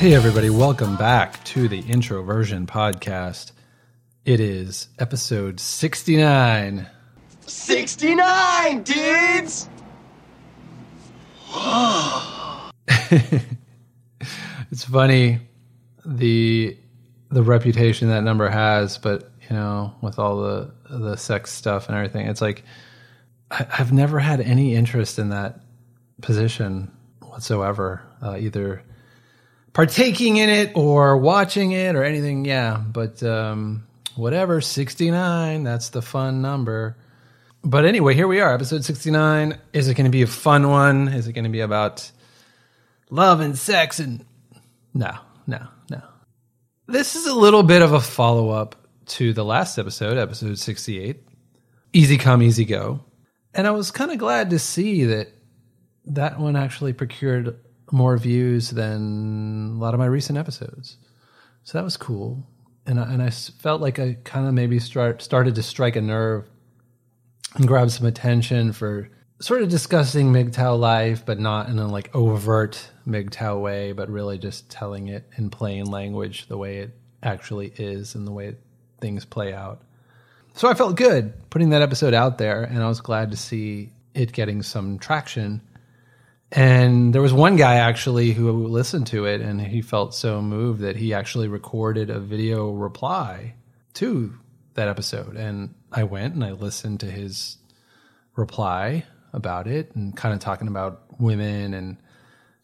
Hey, everybody, welcome back to the Introversion Podcast. It is episode 69. 69 dudes! It's funny the the reputation that number has, but you know, with all the the sex stuff and everything, it's like I, I've never had any interest in that position whatsoever, uh, either partaking in it or watching it or anything. Yeah, but um, whatever, sixty nine. That's the fun number. But anyway, here we are, episode sixty nine. Is it going to be a fun one? Is it going to be about love and sex and no, no, no. This is a little bit of a follow up to the last episode, episode 68. Easy come, easy go. And I was kind of glad to see that that one actually procured more views than a lot of my recent episodes. So that was cool. And I, and I felt like I kind of maybe start, started to strike a nerve and grab some attention for sort of discussing MGTOW life, but not in a like overt MGTOW way, but really just telling it in plain language the way it actually is and the way things play out. So I felt good putting that episode out there, and I was glad to see it getting some traction. And there was one guy actually who listened to it, and he felt so moved that he actually recorded a video reply to that episode. And I went and I listened to his reply about it and kind of talking about women and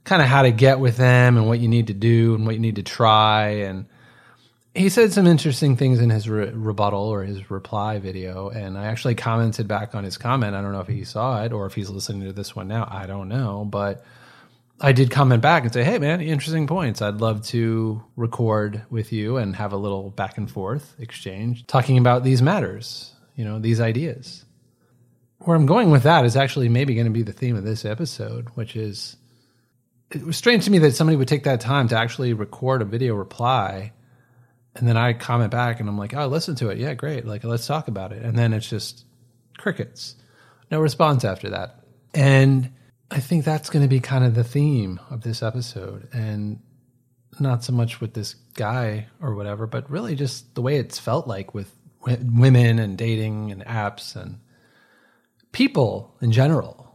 kind of how to get with them and what you need to do and what you need to try and he said some interesting things in his re- rebuttal or his reply video and i actually commented back on his comment. I don't know if he saw it or if he's listening to this one now. I don't know but i did comment back and say hey man interesting points. I'd love to record with you and have a little back and forth exchange talking about these matters you know these ideas. Where I'm going with that is actually maybe going to be the theme of this episode, which is it was strange to me that somebody would take that time to actually record a video reply. And then I comment back and I'm like, oh, listen to it. Yeah, great. Like, let's talk about it. And then it's just crickets, no response after that. And I think that's going to be kind of the theme of this episode. And not so much with this guy or whatever, but really just the way it's felt like with women and dating and apps and people in general,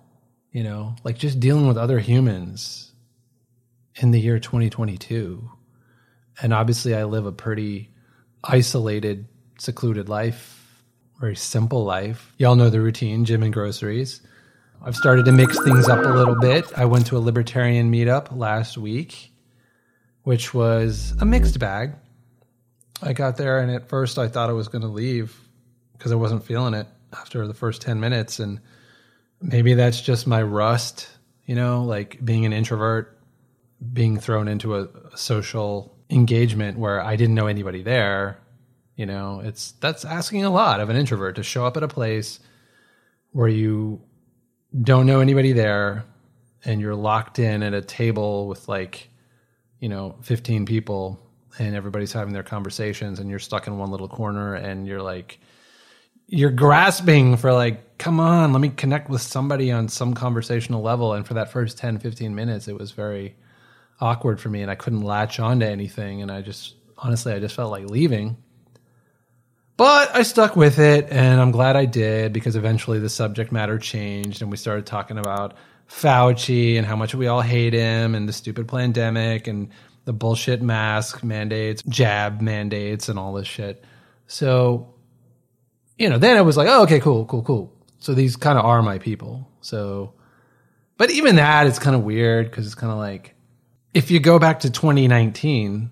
you know, like just dealing with other humans in the year 2022. And obviously, I live a pretty isolated, secluded life, very simple life. Y'all know the routine gym and groceries. I've started to mix things up a little bit. I went to a libertarian meetup last week, which was a mixed bag. I got there, and at first, I thought I was going to leave because I wasn't feeling it after the first 10 minutes and maybe that's just my rust you know like being an introvert being thrown into a, social engagement where i didn't know anybody there you know it's that's asking a lot of an introvert to show up at a place where you don't know anybody there and you're locked in at a table with like you know 15 people and everybody's having their conversations and you're stuck in one little corner and you're like you're grasping for like come on let me connect with somebody on some conversational level. And for that first 10 15 minutes it was very awkward for me and i couldn't latch onto anything and i just honestly i just felt like leaving but i stuck with it and i'm glad i did because eventually the subject matter changed and we started talking about fauci and how much we all hate him and the stupid pandemic and the bullshit mask mandates jab mandates and all this shit so you know, then it was like, oh, okay, cool, cool, cool. So these kind of are my people. So, but even that is kind of weird because it's kind of like, if you go back to 2019,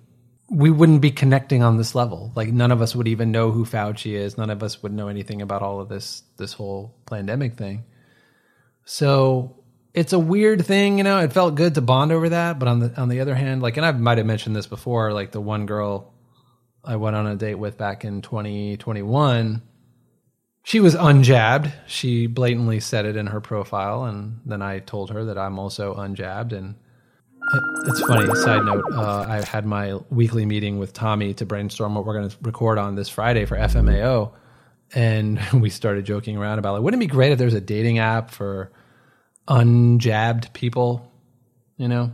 we wouldn't be connecting on this level. Like none of us would even know who Fauci is. None of us would know anything about all of this, this whole pandemic thing. So it's a weird thing, you know, it felt good to bond over that. But on the, on the other hand, like, and I might have mentioned this before, like the one girl I went on a date with back in 2021, she was unjabbed. She blatantly said it in her profile, and then I told her that I'm also unjabbed. And it's funny. Side note: uh, I had my weekly meeting with Tommy to brainstorm what we're going to record on this Friday for FMAO, and we started joking around about like, wouldn't it be great if there's a dating app for unjabbed people? You know,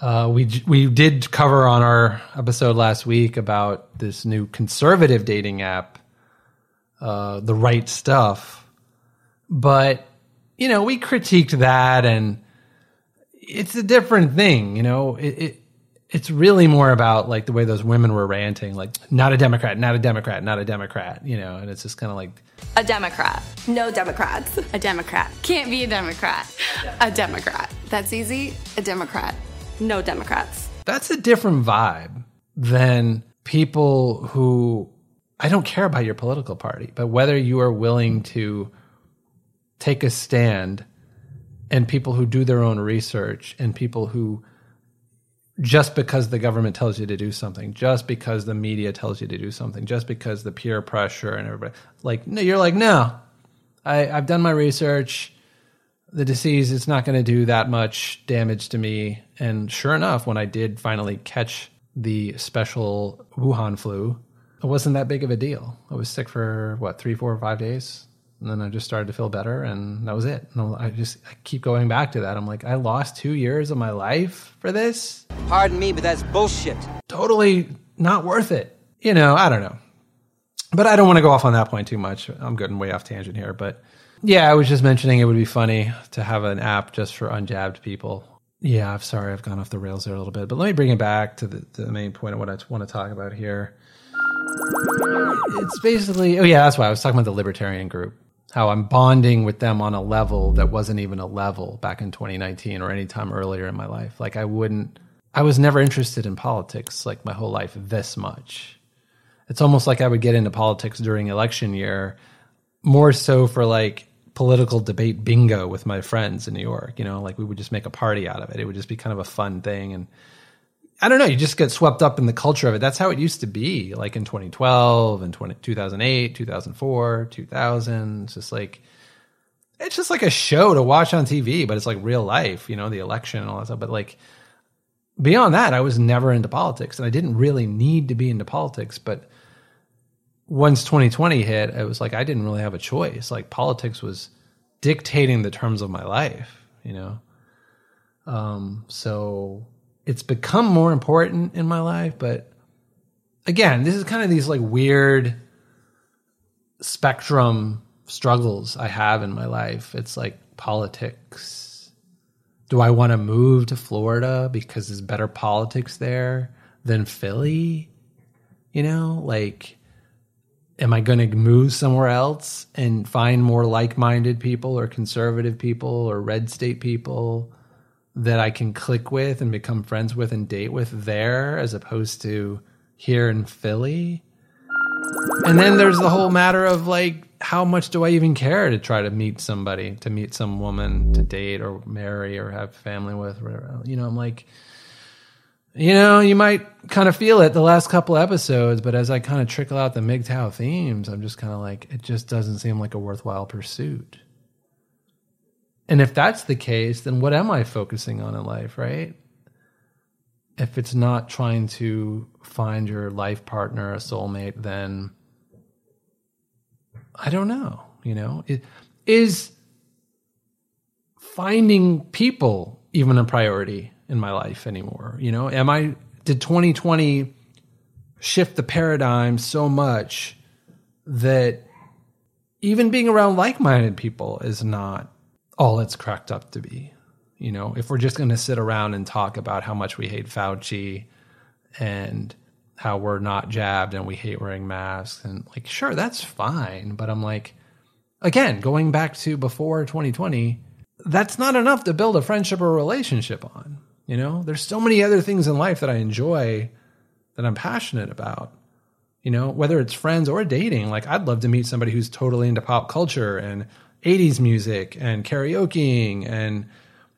Uh, we we did cover on our episode last week about this new conservative dating app, uh, the right stuff. But you know, we critiqued that, and it's a different thing. You know, it, it it's really more about like the way those women were ranting, like not a Democrat, not a Democrat, not a Democrat. You know, and it's just kind of like A Democrat. No Democrats. A Democrat. Can't be a Democrat. A Democrat. That's easy. A Democrat. No Democrats. that's a different vibe than people who I don't care about your political party, but whether you are willing to take a stand and people who do their own research and people who just because the government tells you to do something, just because the media tells you to do something, just because the peer pressure and everybody like no, you're like, no, I, I've done my research the disease is not going to do that much damage to me. And sure enough, when I did finally catch the special Wuhan flu, it wasn't that big of a deal. I was sick for what three, four, five days, and then I just started to feel better, and that was it. And I just I keep going back to that. I'm like, I lost two years of my life for this. Pardon me, but that's bullshit. Totally not worth it. You know, I don't know. But I don't want to go off on that point too much. I'm getting way off tangent here, but yeah, I was just mentioning it would be funny to have an app just for unjabbed people. Yeah, I'm sorry, I've gone off the rails there a little bit, but let me bring it back to the, to the main point of what I want to talk about here. It's basically, oh yeah, that's why I was talking about the libertarian group. How I'm bonding with them on a level that wasn't even a level back in 2019 or any time earlier in my life. Like I wouldn't, I was never interested in politics like my whole life this much. It's almost like I would get into politics during election year, more so for like political debate bingo with my friends in New York. You know, like we would just make a party out of it. It would just be kind of a fun thing. And I don't know, you just get swept up in the culture of it. That's how it used to be, like in 2012 and 20, 2008, 2004, 2000. It's just like, it's just like a show to watch on TV, but it's like real life, you know, the election and all that stuff. But like, beyond that, I was never into politics and I didn't really need to be into politics. But once 2020 hit, it was like I didn't really have a choice. Like politics was dictating the terms of my life, you know? Um, so it's become more important in my life. But again, this is kind of these like weird spectrum struggles I have in my life. It's like politics. Do I want to move to Florida because there's better politics there than Philly? You know, like, am I going to move somewhere else and find more like minded people or conservative people or red state people that I can click with and become friends with and date with there as opposed to here in Philly? And then there's the whole matter of like, how much do I even care to try to meet somebody, to meet some woman to date or marry or have family with? You know, I'm like, you know, you might kind of feel it the last couple episodes, but as I kind of trickle out the MGTOW themes, I'm just kind of like, it just doesn't seem like a worthwhile pursuit. And if that's the case, then what am I focusing on in life, right? If it's not trying to find your life partner, a soulmate, then I don't know. You know, it is finding people even a priority in my life anymore. You know, am I did 2020 shift the paradigm so much that even being around like-minded people is not all it's cracked up to be. You know, if we're just going to sit around and talk about how much we hate Fauci and how we're not jabbed and we hate wearing masks and like sure that's fine, but I'm like again, going back to before 2020, that's not enough to build a friendship or relationship on. You know, there's so many other things in life that I enjoy that I'm passionate about. You know, whether it's friends or dating, like I'd love to meet somebody who's totally into pop culture and 80s music and karaokeing and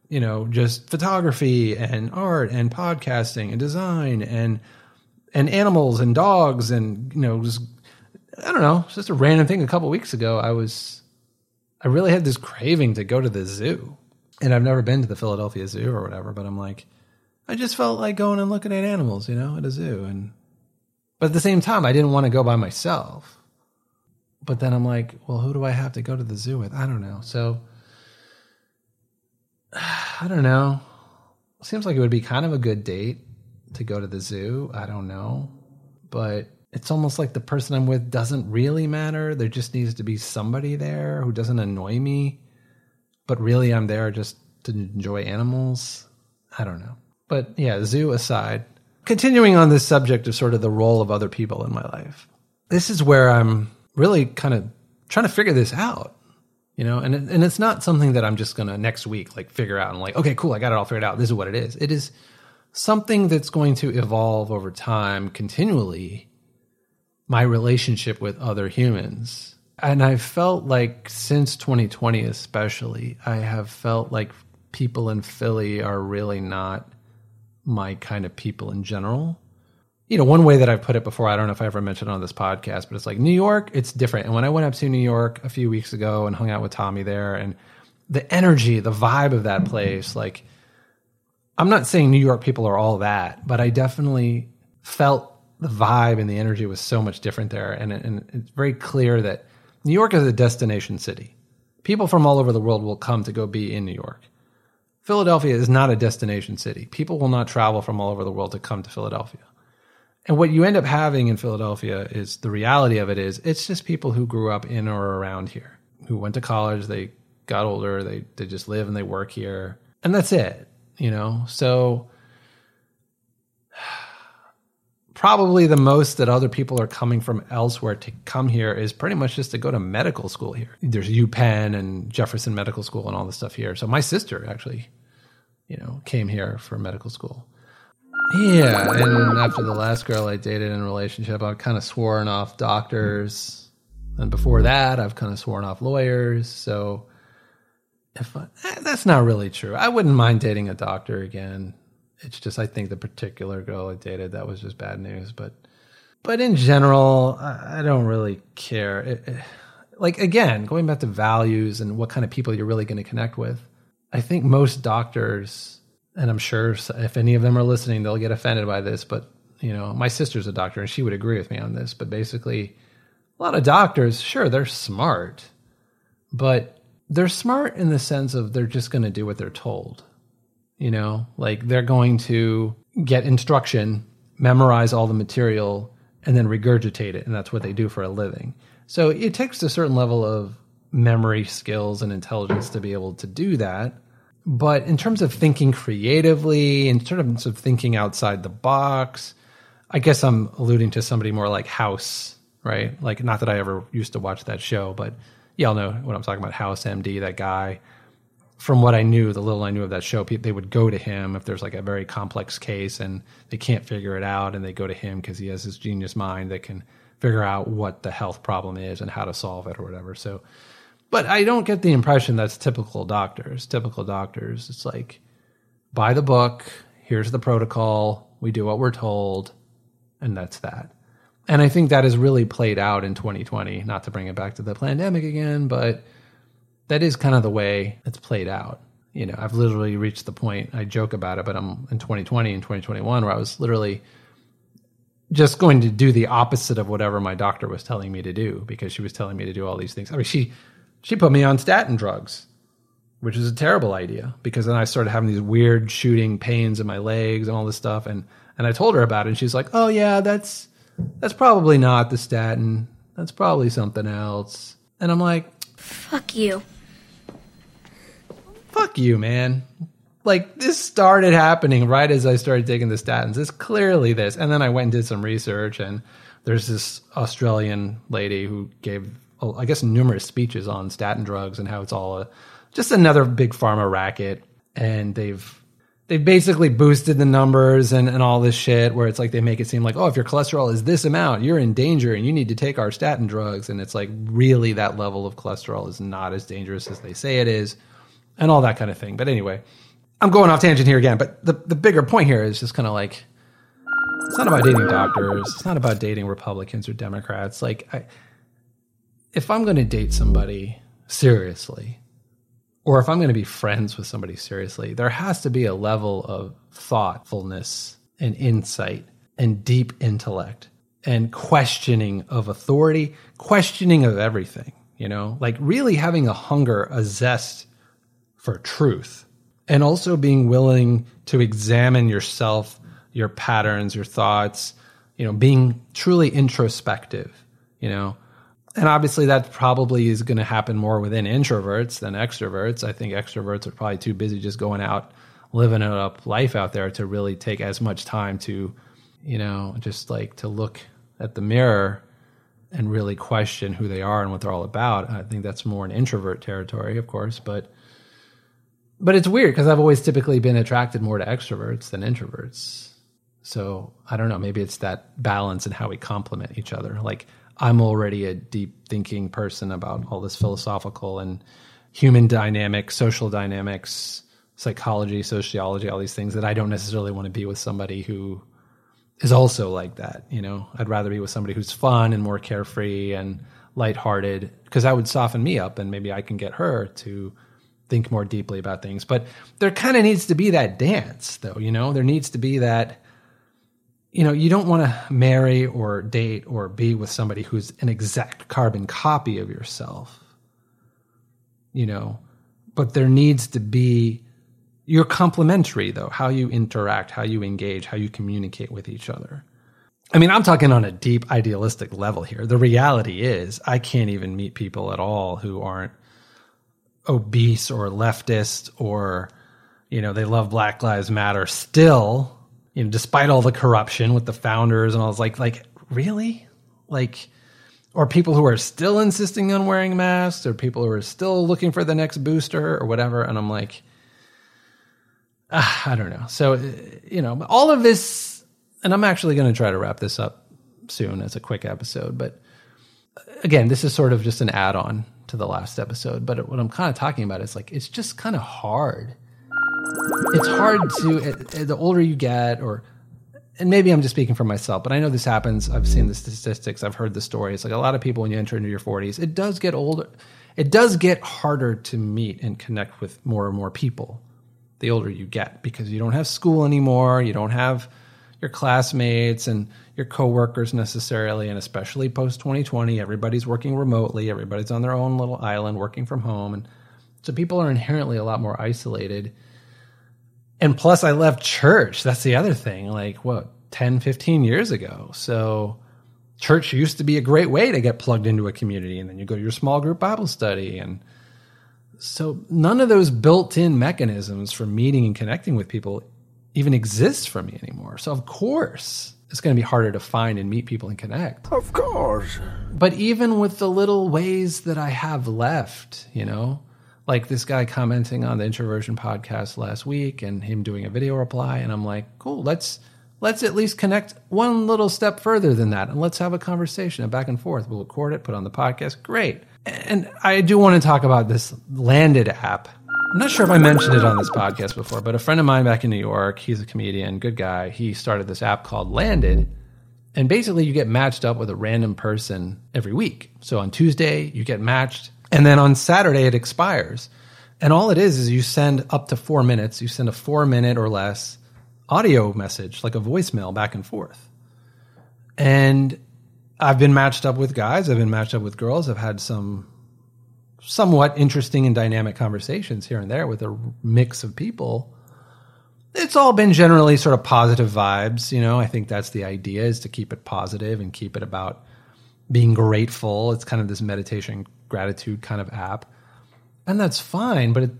you know, just photography and art and podcasting and design and and animals and dogs and you know, just I don't know, just a random thing a couple weeks ago I was I really had this craving to go to the zoo. And I've never been to the Philadelphia Zoo or whatever, but I'm like, I just felt like going and looking at animals, you know, at a zoo. And, but at the same time, I didn't want to go by myself. But then I'm like, well, who do I have to go to the zoo with? I don't know. So, I don't know. seems like it would be kind of a good date to go to the zoo. I don't know. But it's almost like the person I'm with doesn't really matter. There just needs to be somebody there who doesn't annoy me. But really, I'm there just to enjoy animals. I don't know. But yeah, zoo aside, continuing on this subject of sort of the role of other people in my life, this is where I'm really kind of trying to figure this out. You know, and and it's not something that I'm just gonna next week like figure out and like, okay, cool, I got it all figured out. This is what it is. It is something that's going to evolve over time continually. My relationship with other humans, and I felt like since 2020, especially, I have felt like people in Philly are really not my kind of people in general. You know, one way that I've put it before, I don't know if I ever mentioned on this podcast, but it's like New York, it's different. And when I went up to New York a few weeks ago and hung out with Tommy there, and the energy, the vibe of that place, like, I'm not saying New York people are all that, but I definitely felt the vibe and the energy was so much different there. And, and it's very clear that New York is a destination city. People from all over the world will come to go be in New York. Philadelphia is not a destination city. People will not travel from all over the world to come to Philadelphia. And what you end up having in Philadelphia is the reality of it is it's just people who grew up in or around here, who went to college, they got older, they, they just live and they work here. And that's it, you know? So probably the most that other people are coming from elsewhere to come here is pretty much just to go to medical school here. There's UPenn and Jefferson Medical School and all the stuff here. So my sister actually, you know, came here for medical school. Yeah, and after the last girl I dated in a relationship, I've kind of sworn off doctors, and before that, I've kind of sworn off lawyers. So, if I, eh, that's not really true, I wouldn't mind dating a doctor again. It's just I think the particular girl I dated that was just bad news, but but in general, I, don't really care. It, it, like again, going back to values and what kind of people you're really going to connect with, I think most doctors and I'm sure if any of them are listening, they'll get offended by this. But you know, my sister's a doctor, and she would agree with me on this. But basically, a lot of doctors, sure, they're smart, but they're smart in the sense of they're just going to do what they're told. You know, like they're going to get instruction, memorize all the material, and then regurgitate it, and that's what they do for a living. So it takes a certain level of memory skills and intelligence to be able to do that but in terms of thinking creatively, in terms of thinking outside the box, I guess I'm alluding to somebody more like House, right? Like, not that I ever used to watch that show, but y'all know what I'm talking about. House MD, that guy. From what I knew, the little I knew of that show, they would go to him if there's like a very complex case and they can't figure it out, and they go to him because he has his genius mind that can figure out what the health problem is and how to solve it or whatever. So, but I don't get the impression that's typical doctors. Typical doctors, it's like, by the book, here's the protocol, we do what we're told, and that's that. And I think that has really played out in 2020, not to bring it back to the pandemic again, but that is kind of the way it's played out. You know, I've literally reached the point, I joke about it, but I'm in 2020 and 2021 where I was literally just going to do the opposite of whatever my doctor was telling me to do because she was telling me to do all these things. I mean, she she put me on statin drugs, which is a terrible idea because then I started having these weird shooting pains in my legs and all this stuff. And, and I told her about it and she's like, oh yeah, that's, that's probably not the statin. That's probably something else. And I'm like, fuck you. Fuck you, man. Like this started happening right as I started taking the statins. It's clearly this. And then I went and did some research and there's this Australian lady who gave Oh, I guess, numerous speeches on statin drugs and how it's all a, just another big pharma racket. And they've they've basically boosted the numbers and, and all this shit where it's like they make it seem like, oh, if your cholesterol is this amount, you're in danger and you need to take our statin drugs. And it's like really that level of cholesterol is not as dangerous as they say it is, and all that kind of thing. But anyway, I'm going off tangent here again. But the, the bigger point here is just kind of like it's not about dating doctors, it's not about dating Republicans or Democrats. Like I if I'm going to date somebody seriously, or if I'm going to be friends with somebody seriously, there has to be a level of thoughtfulness and insight and deep intellect and questioning of authority, questioning of everything, you know, like really having a hunger, a zest for truth and also being willing to examine yourself, your patterns, your thoughts, you know, being truly introspective, you know. And obviously that probably is going to happen more within introverts than extroverts. I think extroverts are probably too busy just going out living it up life out there to really take as much time to, you know, just like to look at the mirror and really question who they are and what they're all about. I think that's more an introvert territory, of course, but but it's weird because I've always typically been attracted more to extroverts than introverts. So I don't know. Maybe it's that balance and how we complement each other. Like I'm already a deep thinking person about all this philosophical and human dynamics, social dynamics, psychology, sociology, all these things that I don't necessarily want to be with somebody who is also like that. You know, I'd rather be with somebody who's fun and more carefree and lighthearted because that would soften me up and maybe I can get her to think more deeply about things. But there kind of needs to be that dance, though. You know, there needs to be that. You know, you don't want to marry or date or be with somebody who's an exact carbon copy of yourself. You know, but there needs to be you're complementary though how you interact how you engage how you communicate with each other. I mean i'm talking on a deep idealistic level here. The reality is i can't even meet people at all who aren't obese or leftist or you know they love black lives matter. Still you know despite all the corruption with the founders and all this like like really like or people who are still insisting on wearing masks or people who are still looking for the next booster or whatever and i'm like uh, I don't know. So, you know, all of this, and I'm actually going to try to wrap this up soon as a quick episode. But again, this is sort of just an add on to the last episode. But what I'm kind of talking about is like, it's just kind of hard. It's hard to, the older you get, or, and maybe I'm just speaking for myself, but I know this happens. I've seen the statistics, I've heard the stories. Like a lot of people, when you enter into your 40s, it does get older. It does get harder to meet and connect with more and more people the older you get because you don't have school anymore. You don't have your classmates and your coworkers necessarily, and especially post 2020, everybody's working remotely. Everybody's on their own little island working from home. And so people are inherently a lot more isolated. And plus, I left church. That's the other thing. Like, what, 10, 15 years ago. So church used to be a great way to get plugged into a community. And then you go to your small group Bible study and so none of those built-in mechanisms for meeting and connecting with people even exist for me anymore. So of course, it's going to be harder to find and meet people and connect. Of course. But even with the little ways that I have left, you know, like this guy commenting on the introversion podcast last week and him doing a video reply and I'm like, "Cool, let's let's at least connect one little step further than that and let's have a conversation and back and forth. We'll record it, put on the podcast. Great. And I do want to talk about this Landed app. I'm not sure if I mentioned it on this podcast before, but a friend of mine back in New York, he's a comedian, good guy. He started this app called Landed. And basically, you get matched up with a random person every week. So on Tuesday, you get matched. And then on Saturday, it expires. And all it is is you send up to four minutes, you send a four minute or less audio message, like a voicemail back and forth. And I've been matched up with guys. I've been matched up with girls. I've had some somewhat interesting and dynamic conversations here and there with a mix of people. It's all been generally sort of positive vibes. You know, I think that's the idea is to keep it positive and keep it about being grateful. It's kind of this meditation gratitude kind of app. And that's fine, but it,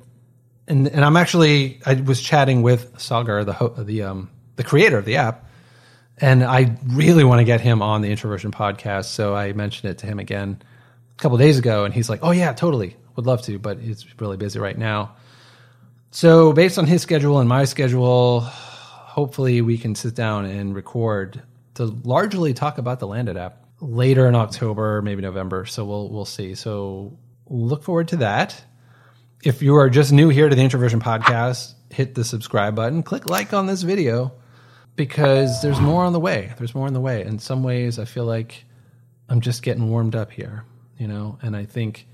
and and I'm actually I was chatting with Sagar, the the um the creator of the app, and I really want to get him on the Introversion podcast. So I mentioned it to him again a couple days ago, and he's like, "Oh yeah, totally, would love to, but he's really busy right now." So based on his schedule and my schedule, hopefully we can sit down and record to largely talk about the Landed app later in October, maybe November. So we'll we'll see. So look forward to that. If you are just new here to the Introversion podcast, hit the subscribe button, click like on this video because there's more on the way. There's more on the way. In some ways, I feel like I'm just getting warmed up here, you know, and I think,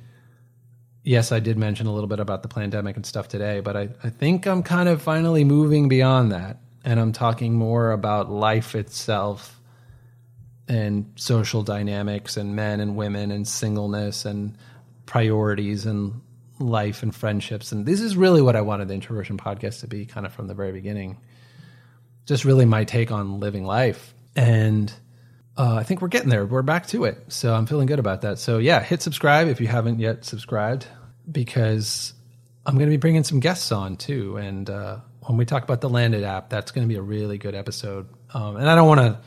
yes, I did mention a little bit about the pandemic and stuff today, but I, I think I'm kind of finally moving beyond that. And I'm talking more about life itself and social dynamics and men and women and singleness and priorities and life and friendships. And this is really what I wanted the introversion podcast to be kind of from the very beginning. Just really my take on living life. And uh, I think we're getting there. We're back to it. So I'm feeling good about that. So yeah, hit subscribe if you haven't yet subscribed because I'm going to be bringing some guests on too. And uh, when we talk about the Landed app, that's going to be a really good episode. Um, and I don't want to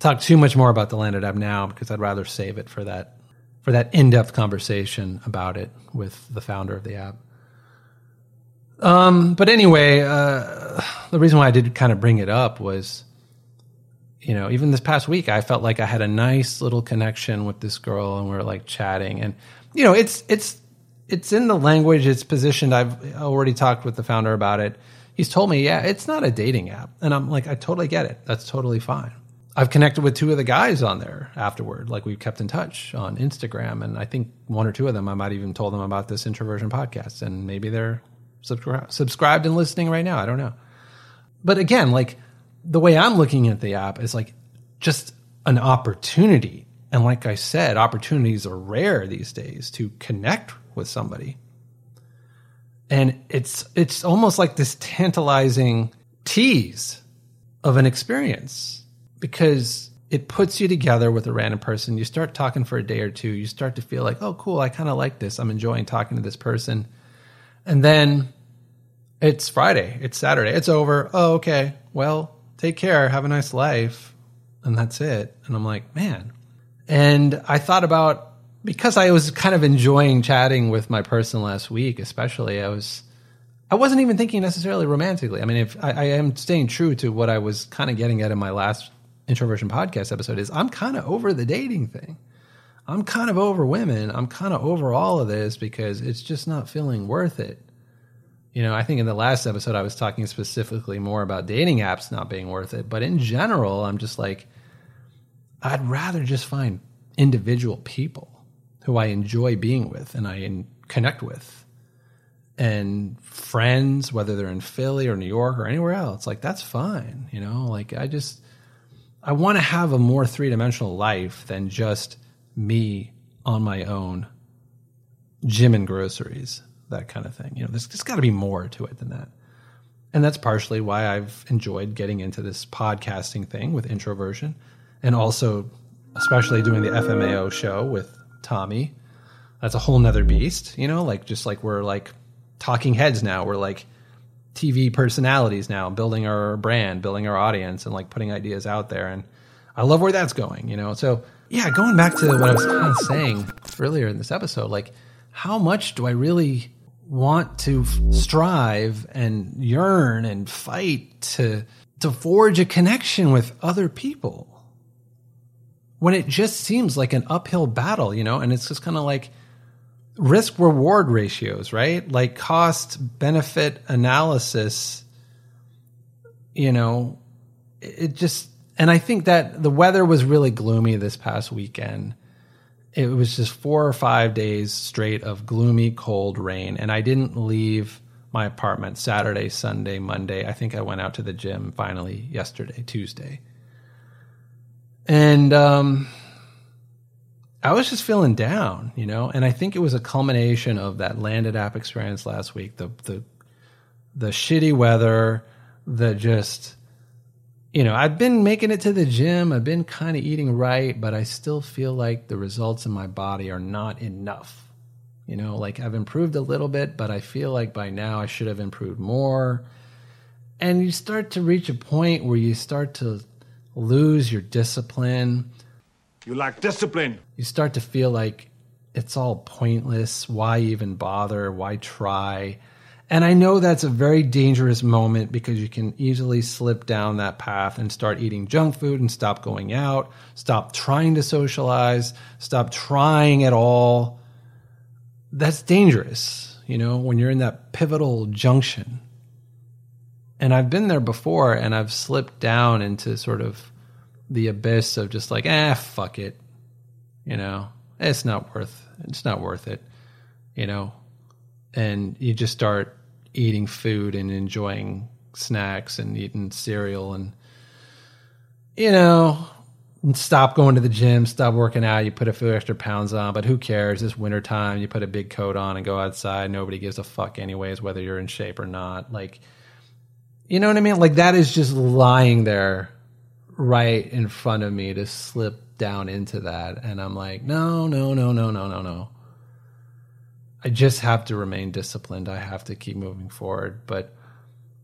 talk too much more about the Landed app now because I'd rather save it for that for that in-depth conversation about it with the founder of the app. Um, but anyway, uh, the reason why I did kind of bring it up was, you know, even this past week, I felt like I had a nice little connection with this girl, and we are like chatting, and you know, it's it's it's in the language, it's positioned. I've already talked with the founder about it. He's told me, yeah, it's not a dating app, and I'm like, I totally get it. That's totally fine. I've connected with two of the guys on there afterward. Like we've kept in touch on Instagram, and I think one or two of them I might even told them about this introversion podcast, and maybe they're subscri- subscribed and listening right now. I don't know. But again, like the way I'm looking at the app is like just an opportunity. And like I said, opportunities are rare these days to connect with somebody. And it's it's almost like this tantalizing tease of an experience because it puts you together with a random person. You start talking for a day or two. You start to feel like, oh, cool, I kind of like this. I'm enjoying talking to this person. And then it's Friday, it's Saturday, it's over. Oh, okay. Well, take care, have a nice life. And that's it. And I'm like, man. And I thought about because I was kind of enjoying chatting with my person last week, especially, I was I wasn't even thinking necessarily romantically. I mean, if I, I am staying true to what I was kind of getting at in my last introversion podcast episode, is I'm kind of over the dating thing. I'm kind of over women. I'm kind of over all of this because it's just not feeling worth it. You know, I think in the last episode I was talking specifically more about dating apps not being worth it, but in general, I'm just like, I'd rather just find individual people who I enjoy being with and I connect with, and friends, whether they're in Philly or New York or anywhere else. Like that's fine, you know. Like I just, I want to have a more three dimensional life than just me on my own, gym and groceries, that kind of thing. You know, there's, there's got to be more to it than that. And that's partially why I've enjoyed getting into this podcasting thing with introversion and also especially doing the FMAO show with Tommy. That's a whole nother beast, you know, like just like we're like talking heads now. We're like TV personalities now, building our brand, building our audience, and like putting ideas out there. And I love where that's going, you know. So yeah, going back to what I was kind of saying earlier in this episode, like how much do I really want to strive and yearn and fight to to forge a connection with other people when it just seems like an uphill battle, you know, and it's just kind of like risk reward ratios, right? Like cost benefit analysis, you know, it just, and I think that the weather was really gloomy this past weekend. It was just four or five days straight of gloomy, cold rain. And I didn't leave my apartment Saturday, Sunday, Monday. I think I went out to the gym finally yesterday, Tuesday and um, I was just feeling down, you know. And I think it was a culmination of that landed app experience last week. The the the shitty weather, the just you know, I've been making it to the gym. I've been kind of eating right, but I still feel like the results in my body are not enough. You know, like I've improved a little bit, but I feel like by now I should have improved more. And you start to reach a point where you start to lose your discipline. You lack discipline. You start to feel like it's all pointless. Why even bother? Why try? And I know that's a very dangerous moment because you can easily slip down that path and start eating junk food and stop going out, stop trying to socialize, stop trying at all. That's dangerous, you know, when you're in that pivotal junction and I've been there before and I've slipped down into sort of the abyss of just like, ah, fuck it. You know, it's not worth it's not worth it. You know? And you just start eating food and enjoying snacks and eating cereal and you know, stop going to the gym, stop working out, you put a few extra pounds on, but who cares? It's wintertime, you put a big coat on and go outside. Nobody gives a fuck anyways whether you're in shape or not. Like you know what I mean? Like that is just lying there right in front of me to slip down into that and I'm like, "No, no, no, no, no, no, no." I just have to remain disciplined. I have to keep moving forward, but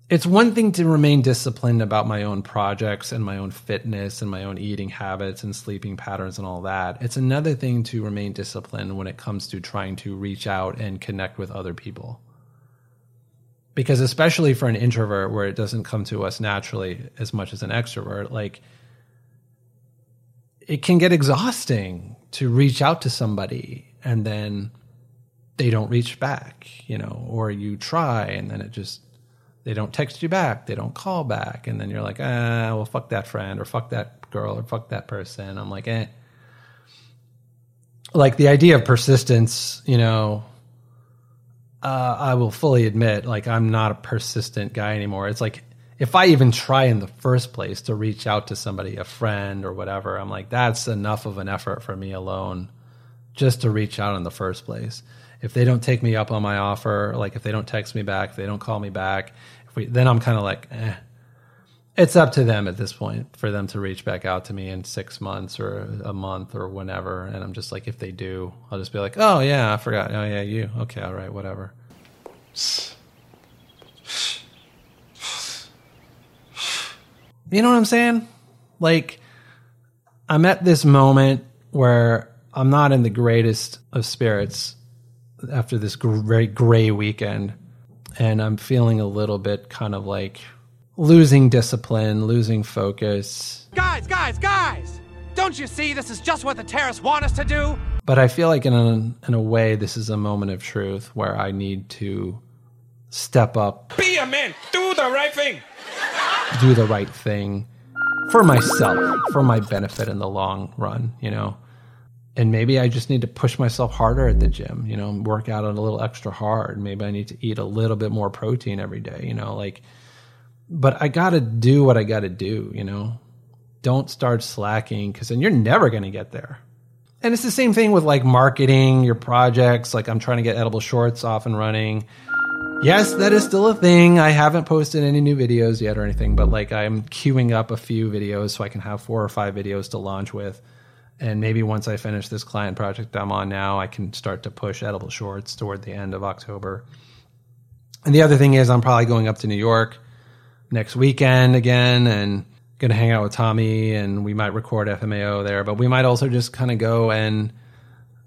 it's one thing to remain disciplined about my own projects and my own fitness and my own eating habits and sleeping patterns and all that. It's another thing to remain disciplined when it comes to trying to reach out and connect with other people. Because especially for an introvert where it doesn't come to us naturally as much as an extrovert, like it can get exhausting to reach out to somebody and then they don't reach back, you know, or you try and then it just they don't text you back, they don't call back, and then you're like, ah, well, fuck that friend or fuck that girl or fuck that person. I'm like, eh. Like the idea of persistence, you know, uh, I will fully admit, like I'm not a persistent guy anymore. It's like if I even try in the first place to reach out to somebody, a friend or whatever, I'm like, that's enough of an effort for me alone just to reach out in the first place. If they don't take me up on my offer, like if they don't text me back, if they don't call me back, if we, then I'm kind of like, eh. It's up to them at this point for them to reach back out to me in six months or a month or whenever. And I'm just like, if they do, I'll just be like, oh, yeah, I forgot. Oh, yeah, you. Okay, all right, whatever. You know what I'm saying? Like, I'm at this moment where I'm not in the greatest of spirits after this very gray weekend and I'm feeling a little bit kind of like losing discipline, losing focus. Guys, guys, guys! Don't you see this is just what the terrorists want us to do? But I feel like in a, in a way, this is a moment of truth where I need to step up, Be a man, do the right thing! Do the right thing for myself, for my benefit in the long run, you know? and maybe I just need to push myself harder at the gym, you know, work out a little extra hard. Maybe I need to eat a little bit more protein every day, you know, like, but I got to do what I got to do, you know. Don't start slacking because then you're never going to get there. And it's the same thing with like marketing your projects. Like, I'm trying to get edible shorts off and running. Yes, that is still a thing. I haven't posted any new videos yet or anything, but like, I'm queuing up a few videos so I can have four or five videos to launch with and maybe once I finish this client project I'm on now, I can start to push edible shorts toward the end of October. And the other thing is, I'm probably going up to New York next weekend again and going to hang out with Tommy, and we might record FMAO there, but we might also just kind of go and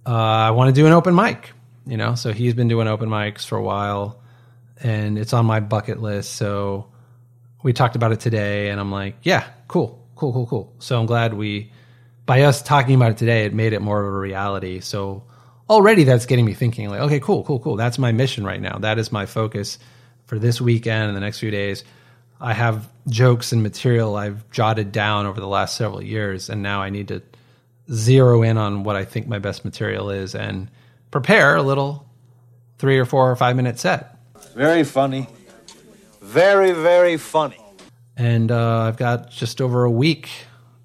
uh, I want to do an open mic, you know. So he's been doing open mics for a while, and it's on my bucket list. So we talked about it today, and I'm like, yeah, cool, cool, cool, cool. So I'm glad we by us talking about it today, it made it more of a reality. So already that's getting me thinking like, okay, cool, cool, cool. That's my mission right now. That is my focus for this weekend and the next few days. I have jokes and material I've jotted down over the last several years, and now I need to zero in on what I think my best material is and prepare a little three or four or five minute set. Very funny. Very, very funny. And uh, I've got just over a week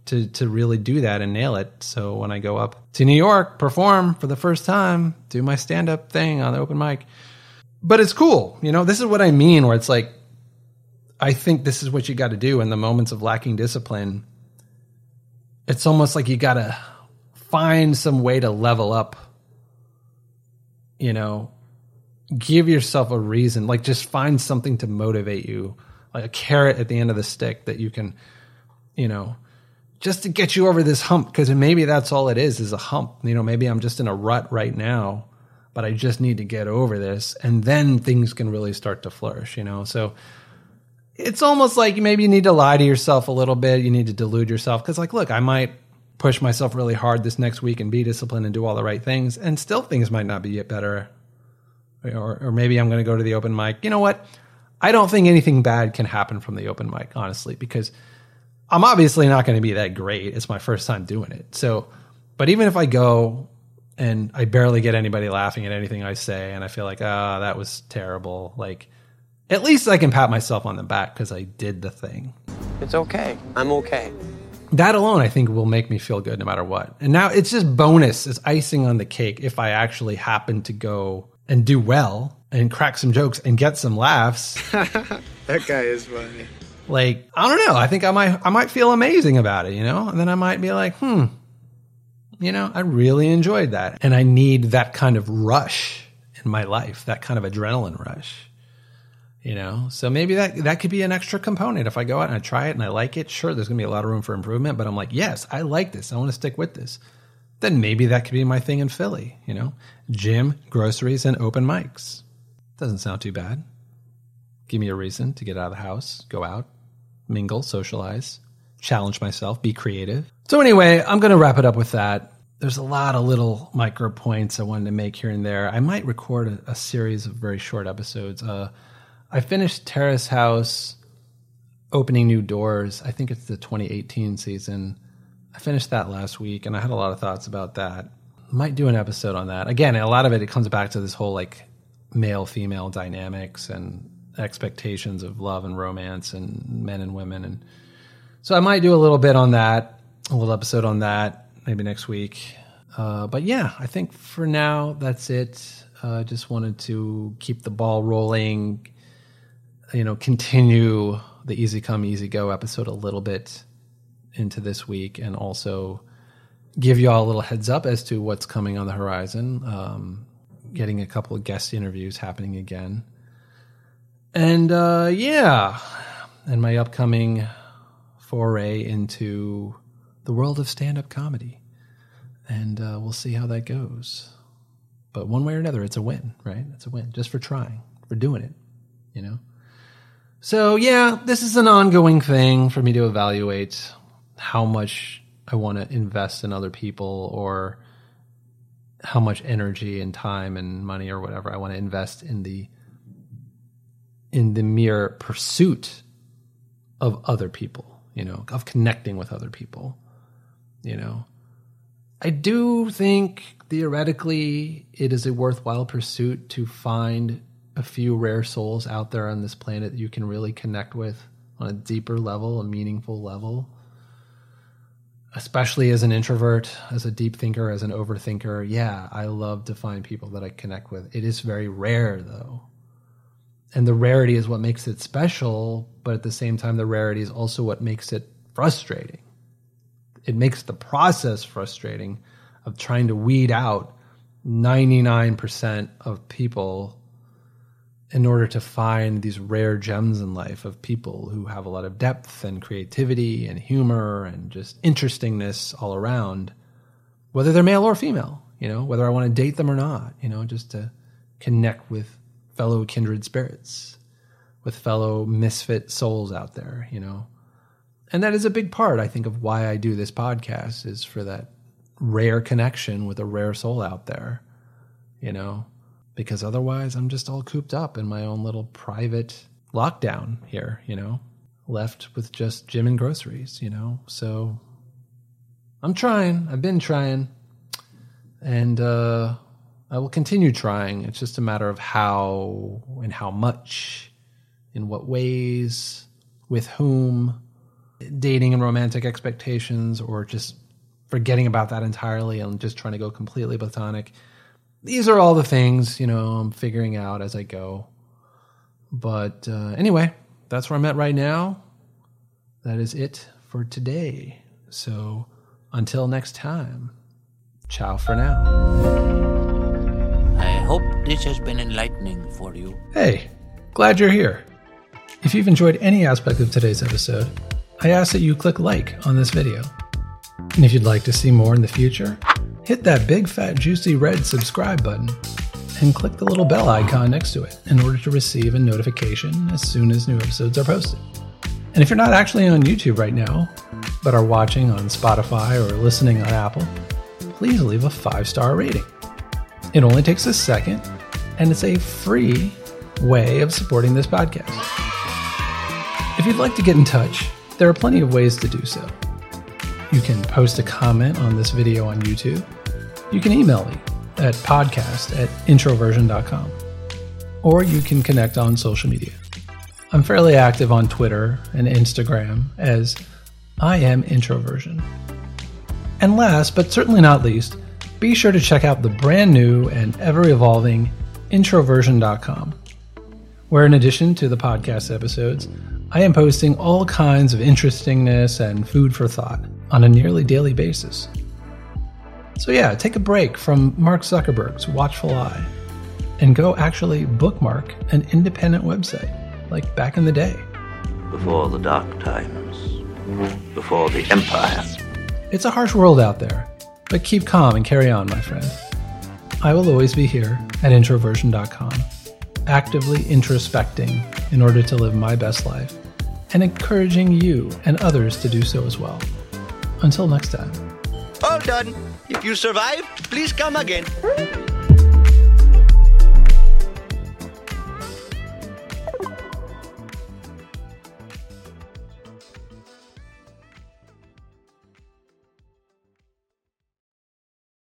to to really do that and nail it. So when I go up to New York, perform for the first time, do my stand up thing on the open mic. But it's cool, you know. This is what I mean, where it's like, I think this is what you got to do in the moments of lacking discipline. It's almost like you got to find some way to level up. You know, give yourself a reason, like just find something to motivate you, like a carrot at the end of the stick that you can, you know, just to get you over this hump because maybe that's all it is is a hump. You know maybe i'm just in a rut right now but i just need to get over this and then things can really start to flourish you know? So it's almost like maybe you need to lie to yourself a little bit you need to delude yourself because like look i might push myself really hard this next week and be disciplined and do all the right things and still things might not be yet better or, or maybe i'm going to go to the open mic you know what i don't think anything bad can happen from the open mic honestly because I'm obviously not going to be that great. It's my first time doing it. So, but even if I go and I barely get anybody laughing at anything I say and I feel like, ah, oh, that was terrible, like at least I can pat myself on the back because I did the thing. It's okay. I'm okay. that alone, I think, will make me feel good no matter what. And now it's just bonus, it's icing on the cake if I actually happen to go and do well and crack some jokes and get some laughs. That guy is funny. like I don't know. I think I might I might feel amazing about it, you know, and then I might be like, hmm, you know, I really enjoyed that, and I need that kind of rush in my life, that kind of adrenaline rush, you know. So maybe that that could be an extra component if I go out and I try it and I like it. Sure, there's gonna be a lot of room for improvement, but I'm like, yes, I like this. I want to stick with this. Then maybe that could be my thing in Philly, you know, gym, groceries, and open mics. Doesn't sound too bad give me a reason to get out of the house, go out, mingle, socialize, challenge myself, be creative. So, anyway, I'm going to wrap it up with that. There's a lot of little micro points I wanted to make here and there. I might record a, a series of very short episodes. Uh, I finished Terrace House opening new doors. I think it's the 2018 season. I finished that last week and I had a lot of thoughts about that. Might do an episode on that. Again, a lot of it it comes back to this whole like male female dynamics and expectations of love and romance and men and women and so I might do a little bit on that, a little episode on that maybe next week. Uh, but yeah, I think for now that's it. Uh, just wanted to keep the ball rolling, you know, continue the easy come easy go episode a little bit into this week, and also give you all a little heads up as to what's coming on the horizon. Um, getting a couple of guest interviews happening again. And uh, yeah, and my upcoming foray into the world of stand up comedy. And uh, we'll see how that goes. But one way or another, it's a win, right? It's a win just for trying, for doing it, you know? So yeah, this is an ongoing thing for me to evaluate how much I want to invest in other people or how much energy and time and money or whatever I want to invest in the in the mere pursuit of other people, you know, of connecting with other people, you know. I do think theoretically it is a worthwhile pursuit to find a few rare souls out there on this planet that you can really connect with on a deeper level, a meaningful level. Especially as an introvert, as a deep thinker, as an overthinker, yeah, I love to find people that I connect with. It is very rare though and the rarity is what makes it special but at the same time the rarity is also what makes it frustrating it makes the process frustrating of trying to weed out 99% of people in order to find these rare gems in life of people who have a lot of depth and creativity and humor and just interestingness all around whether they're male or female you know whether i want to date them or not you know just to connect with fellow kindred spirits, with fellow misfit souls out there, you know. And that is a big part, I think, of why I do this podcast is for that rare connection with a rare soul out there, you know, because otherwise I'm just all cooped up in my own little private lockdown here, you know, left with just gym and groceries, you know. So I'm trying. I've been trying. And uh I will continue trying. It's just a matter of how and how much, in what ways, with whom, dating and romantic expectations, or just forgetting about that entirely and just trying to go completely platonic. These are all the things, you know, I'm figuring out as I go. But uh, anyway, that's where I'm at right now. That is it for today. So until next time, ciao for now. I hope this has been enlightening for you. Hey, glad you're here. If you've enjoyed any aspect of today's episode, I ask that you click like on this video. And if you'd like to see more in the future, hit that big fat juicy red subscribe button and click the little bell icon next to it in order to receive a notification as soon as new episodes are posted. And if you're not actually on YouTube right now, but are watching on Spotify or listening on Apple, please leave a five star rating. It only takes a second, and it's a free way of supporting this podcast. If you'd like to get in touch, there are plenty of ways to do so. You can post a comment on this video on YouTube. You can email me at podcast at introversion.com. Or you can connect on social media. I'm fairly active on Twitter and Instagram as I am Introversion. And last, but certainly not least, be sure to check out the brand new and ever evolving introversion.com, where in addition to the podcast episodes, I am posting all kinds of interestingness and food for thought on a nearly daily basis. So, yeah, take a break from Mark Zuckerberg's watchful eye and go actually bookmark an independent website like back in the day. Before the dark times, before the empire. It's a harsh world out there, but keep calm and carry on, my friend. I will always be here at introversion.com, actively introspecting in order to live my best life and encouraging you and others to do so as well. Until next time. All done. If you survive, please come again.